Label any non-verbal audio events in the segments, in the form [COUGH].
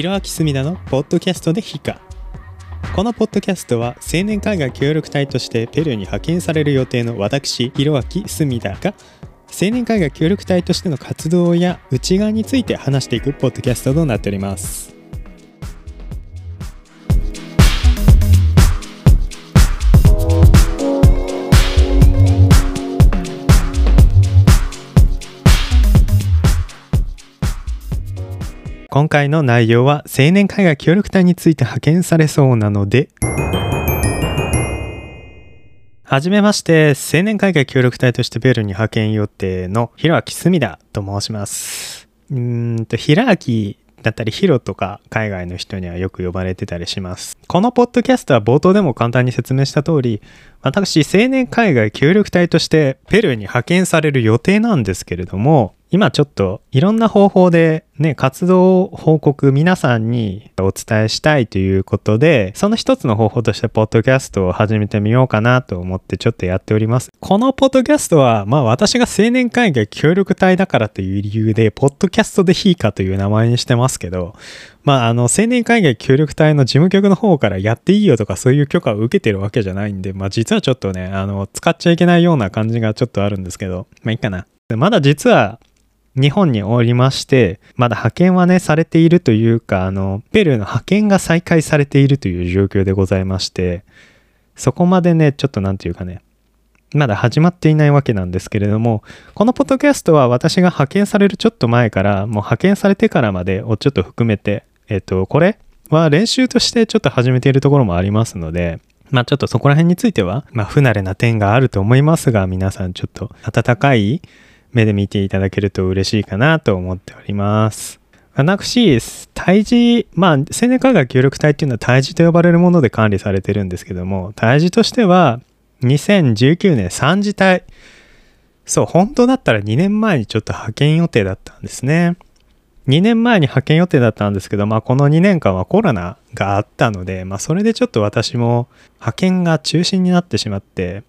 ひろあきすみだのポッドキャストでヒカ。このポッドキャストは青年海外協力隊としてペルーに派遣される予定の私ひろあきすみだが青年海外協力隊としての活動や内側について話していくポッドキャストとなっております。今回の内容は青年海外協力隊について派遣されそうなので。はじめまして青年海外協力隊としてベルに派遣予定のひろあきすみだと申します。うーんとひらあきだったりヒロとか海外の人にはよく呼ばれてたりします。このポッドキャストは冒頭でも簡単に説明した通り私青年海外協力隊としてペルーに派遣される予定なんですけれども今ちょっといろんな方法でね、活動報告皆さんにお伝えしたいということで、その一つの方法としてポッドキャストを始めてみようかなと思ってちょっとやっております。このポッドキャストは、まあ私が青年会議協力隊だからという理由で、ポッドキャストでヒーカという名前にしてますけど、まああの青年会議協力隊の事務局の方からやっていいよとかそういう許可を受けてるわけじゃないんで、まあ実はちょっとね、あの、使っちゃいけないような感じがちょっとあるんですけど、まあいいかな。まだ実は日本におりまして、まだ派遣はね、されているというか、あの、ペルーの派遣が再開されているという状況でございまして、そこまでね、ちょっとなんていうかね、まだ始まっていないわけなんですけれども、このポッドキャストは私が派遣されるちょっと前から、もう派遣されてからまでをちょっと含めて、えっと、これは練習としてちょっと始めているところもありますので、まあちょっとそこら辺については、まあ不慣れな点があると思いますが、皆さんちょっと温かい目で見ていただけると嬉しいかなと思っております。私、胎児、まあ、青年科学協力隊っていうのは胎児と呼ばれるもので管理されてるんですけども、胎児としては、2019年3次隊、そう、本当だったら2年前にちょっと派遣予定だったんですね。2年前に派遣予定だったんですけど、まあ、この2年間はコロナがあったので、まあ、それでちょっと私も派遣が中心になってしまって、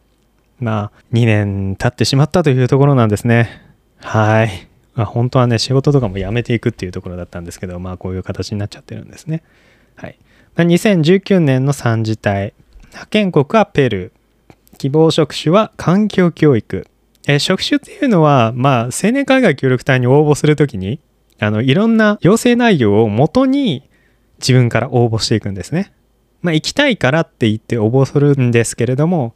まあ、2年経ってしまったというところなんですね。はい。まあ、本当はね、仕事とかも辞めていくっていうところだったんですけど、まあ、こういう形になっちゃってるんですね。はい。まあ、2019年の3次隊、派遣国はペルー、希望職種は環境教育。えー、職種っていうのは、まあ、青年海外協力隊に応募するときに、あの、いろんな要請内容を元に自分から応募していくんですね。まあ、行きたいからって言って応募するんですけれども、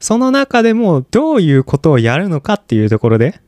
その中でもどういうことをやるのかっていうところで、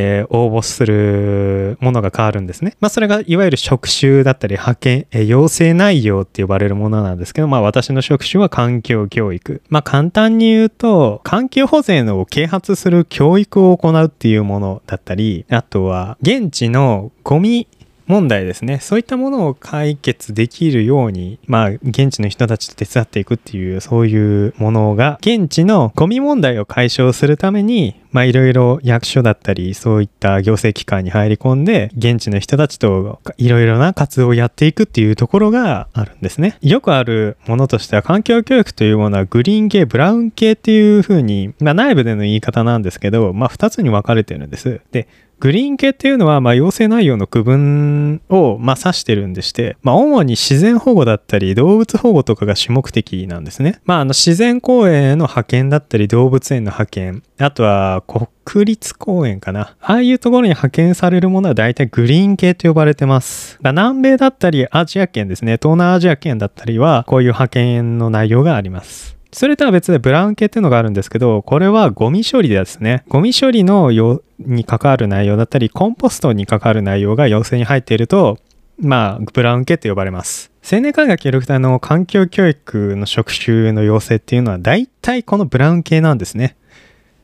えー、応募するものが変わるんですね。まあそれがいわゆる職種だったり派遣、えー、要請内容って呼ばれるものなんですけど、まあ私の職種は環境教育。まあ簡単に言うと、環境保全を啓発する教育を行うっていうものだったり、あとは現地のゴミ問題ですね。そういったものを解決できるようにまあ現地の人たちと手伝っていくっていうそういうものが現地のゴミ問題を解消するためにまあいろいろ役所だったりそういった行政機関に入り込んで現地の人たちといろいろな活動をやっていくっていうところがあるんですね。よくあるものとしては環境教育というものはグリーン系ブラウン系っていう風にまあ内部での言い方なんですけどまあ2つに分かれてるんです。でグリーン系っていうのは、まあ、要請内容の区分を、まあ、指してるんでして、まあ、主に自然保護だったり、動物保護とかが主目的なんですね。まあ、あの、自然公園への派遣だったり、動物園の派遣、あとは、国立公園かな。ああいうところに派遣されるものは大体グリーン系と呼ばれてます。南米だったり、アジア圏ですね。東南アジア圏だったりは、こういう派遣の内容があります。それとは別でブラウン系っていうのがあるんですけど、これはゴミ処理ですね。ゴミ処理のよに関わる内容だったり、コンポストに関わる内容が要請に入っていると、まあ、ブラウン系って呼ばれます。青年科学協力隊の環境教育の職種の要請っていうのは大体このブラウン系なんですね。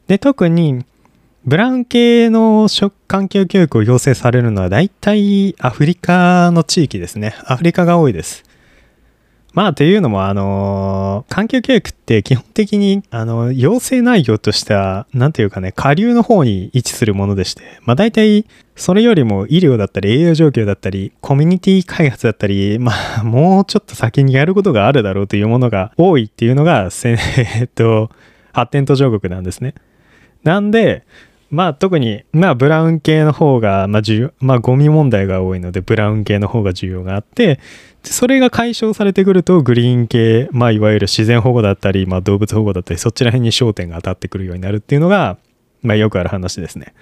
で、特にブラウン系の環境教育を要請されるのは大体アフリカの地域ですね。アフリカが多いです。まあ、というのも、あのー、環境教育って基本的に、あの、要請内容としては、なんていうかね、下流の方に位置するものでして、まあ、大体、それよりも医療だったり、栄養状況だったり、コミュニティ開発だったり、まあ、もうちょっと先にやることがあるだろうというものが多いっていうのが、[LAUGHS] えっと、発展途上国なんですね。なんで、まあ特に、まあブラウン系の方が、まあ重要、まあゴミ問題が多いのでブラウン系の方が重要があって、それが解消されてくるとグリーン系、まあいわゆる自然保護だったり、まあ動物保護だったり、そちら辺に焦点が当たってくるようになるっていうのが、まあよくある話ですね。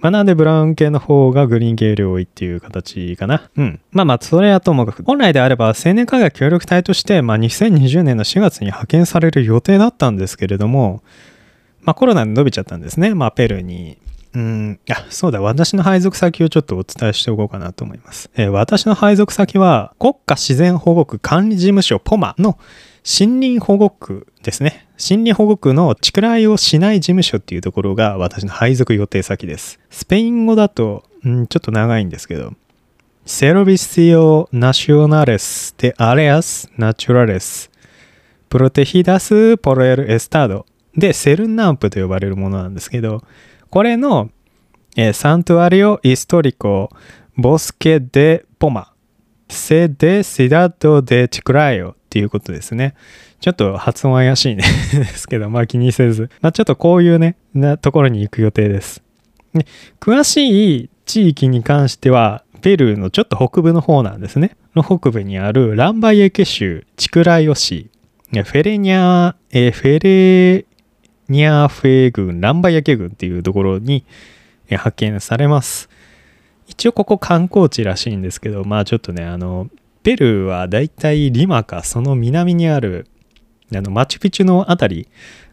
まあなんでブラウン系の方がグリーン系より多いっていう形かな。うん。まあまあそれはともかく、本来であれば青年海外協力隊として、まあ2020年の4月に派遣される予定だったんですけれども、まあコロナで伸びちゃったんですね。まあペルーにうん、いや、そうだ、私の配属先をちょっとお伝えしておこうかなと思います。えー、私の配属先は、国家自然保護区管理事務所ポマの森林保護区ですね。森林保護区の地ライをしない事務所っていうところが私の配属予定先です。スペイン語だと、うん、ちょっと長いんですけど、セロビシオナショナレスでアレアスナチュラレスプロテヒダスポロエルエスタードでセルナンプと呼ばれるものなんですけど、これの、えー、サントアリオ・イストリコ・ボスケ・デ・ポマ、セ・デ・シダド・デ・チクライオっていうことですね。ちょっと発音怪しいねですけど、まあ気にせず。まあちょっとこういうね、なところに行く予定です。で詳しい地域に関しては、ペルーのちょっと北部の方なんですね。の北部にあるランバイエケ州チクライオ市、フェレニャ、えフェレニャーフェー郡、ランバヤケ郡っていうところに派遣されます。一応ここ観光地らしいんですけど、まあちょっとね、あの、ペルーはだいたいリマか、その南にある、あの、マチュピチュのあたり、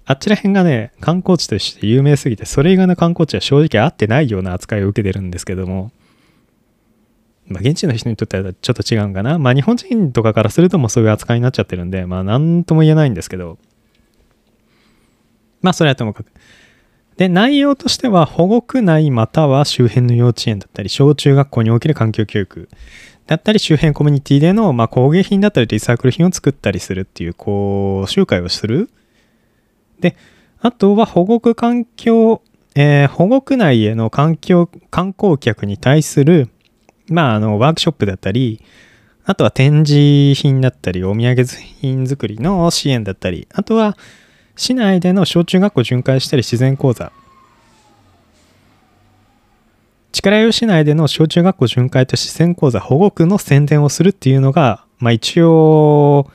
あっちら辺がね、観光地として有名すぎて、それ以外の観光地は正直合ってないような扱いを受けてるんですけども、まあ、現地の人にとってはちょっと違うんかな。まあ、日本人とかからするともうそういう扱いになっちゃってるんで、まあ、なんとも言えないんですけど、まあそれはともかく。で、内容としては保護区内または周辺の幼稚園だったり、小中学校における環境教育だったり、周辺コミュニティでの、まあ、工芸品だったりリサイクル品を作ったりするっていう、こう、集会をする。で、あとは保護区環境、えー、保護区内への環境、観光客に対する、まあ、あの、ワークショップだったり、あとは展示品だったり、お土産品作りの支援だったり、あとは、市内での小中学校巡回したり自然講座力吉市内での小中学校巡回と自然講座保護区の宣伝をするっていうのが、まあ、一応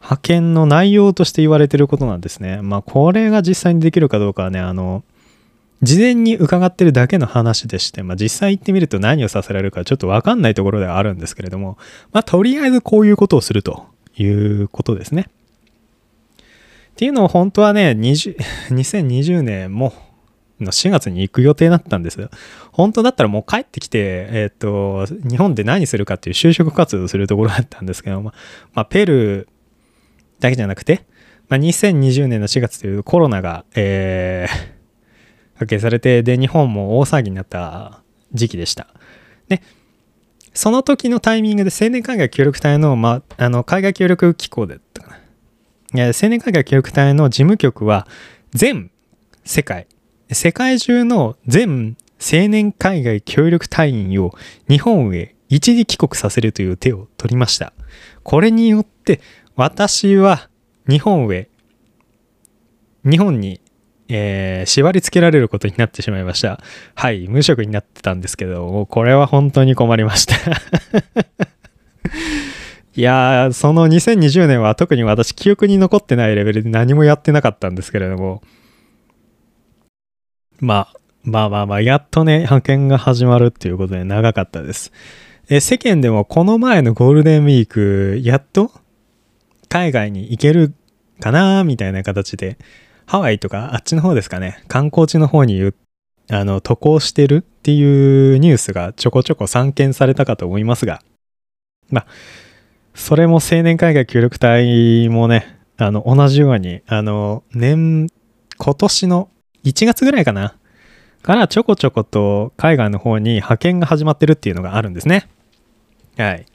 派遣の内容として言われてることなんですね。まあこれが実際にできるかどうかはねあの事前に伺ってるだけの話でして、まあ、実際行ってみると何をさせられるかちょっと分かんないところではあるんですけれども、まあ、とりあえずこういうことをするということですね。っていうのを本当はね、2020 [LAUGHS] 年もの4月に行く予定だったんですよ。本当だったらもう帰ってきて、えっ、ー、と、日本で何するかっていう就職活動するところだったんですけど、まあ、ペルーだけじゃなくて、まあ、2020年の4月というコロナが、えー、発見されて、で、日本も大騒ぎになった時期でした。で、その時のタイミングで青年海外協力隊の、まあ、あの海外協力機構で青年海外教育隊の事務局は全世界、世界中の全青年海外協力隊員を日本へ一時帰国させるという手を取りました。これによって私は日本へ、日本に、えー、縛り付けられることになってしまいました。はい、無職になってたんですけど、これは本当に困りましたいやー、その2020年は特に私記憶に残ってないレベルで何もやってなかったんですけれども、まあ、まあまあまあ、やっとね、派遣が始まるっていうことで長かったです。え世間でもこの前のゴールデンウィーク、やっと？海外に行けるかなーみたいな形で、ハワイとかあっちの方ですかね、観光地の方にあの渡航してるっていうニュースがちょこちょこ散見されたかと思いますが、まあ、それも青年海外協力隊もね、あの、同じように、あの、年、今年の1月ぐらいかなからちょこちょこと海外の方に派遣が始まってるっていうのがあるんですね。はい。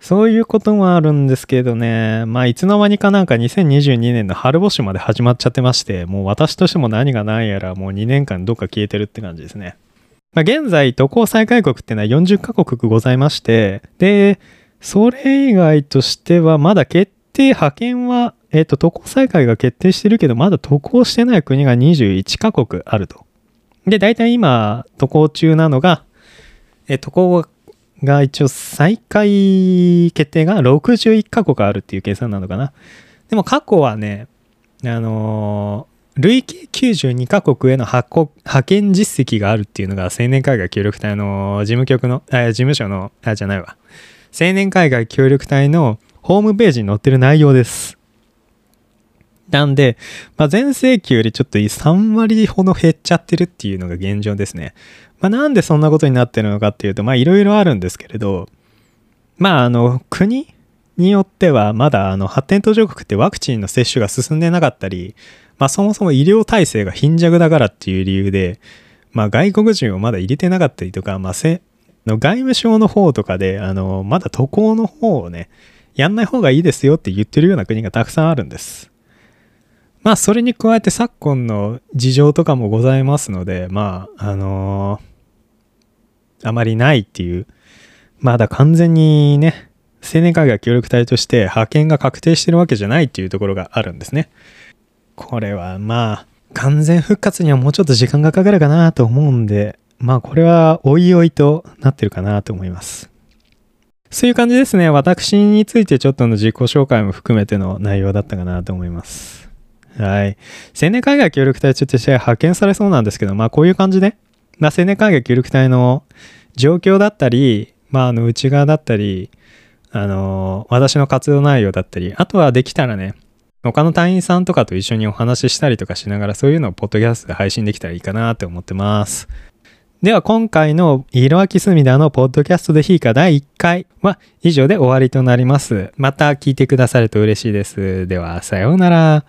そういうこともあるんですけどね、まあいつの間にかなんか2022年の春募集まで始まっちゃってまして、もう私としても何が何やらもう2年間どっか消えてるって感じですね。まあ現在渡航再開国っていうのは40カ国ございまして、で、それ以外としては、まだ決定、派遣は、えっ、と、渡航再開が決定してるけど、まだ渡航してない国が21カ国あると。で、大体今、渡航中なのが、え渡航が一応再開決定が61カ国あるっていう計算なのかな。でも過去はね、あのー、累計92カ国への派遣実績があるっていうのが青年海外協力隊の事務局の、あ事務所の、あ、じゃないわ。青年海外協力隊のホームページに載ってる内容です。なんで、まあ、前世紀よりちょっと3割ほど減っちゃってるっていうのが現状ですね。まあ、なんでそんなことになってるのかっていうと、まあいろいろあるんですけれど、まああの国によってはまだあの発展途上国ってワクチンの接種が進んでなかったり、まあそもそも医療体制が貧弱だからっていう理由で、まあ外国人をまだ入れてなかったりとか、まあせの外務省の方とかで、あの、まだ渡航の方をね、やんない方がいいですよって言ってるような国がたくさんあるんです。まあ、それに加えて昨今の事情とかもございますので、まあ、あのー、あまりないっていう、まだ完全にね、青年海外協力隊として派遣が確定してるわけじゃないっていうところがあるんですね。これはまあ、完全復活にはもうちょっと時間がかかるかなと思うんで、まあこれはおいおいとなってるかなと思います。そういう感じですね。私についてちょっとの自己紹介も含めての内容だったかなと思います。はい。青年海外協力隊ちょっとして派遣されそうなんですけど、まあこういう感じで、まあ、青年海外協力隊の状況だったり、まああの内側だったり、あの私の活動内容だったり、あとはできたらね、他の隊員さんとかと一緒にお話ししたりとかしながら、そういうのをポッドキャストで配信できたらいいかなって思ってます。では今回の色あきすみだのポッドキャストでひいか第1回は以上で終わりとなります。また聞いてくださると嬉しいです。ではさようなら。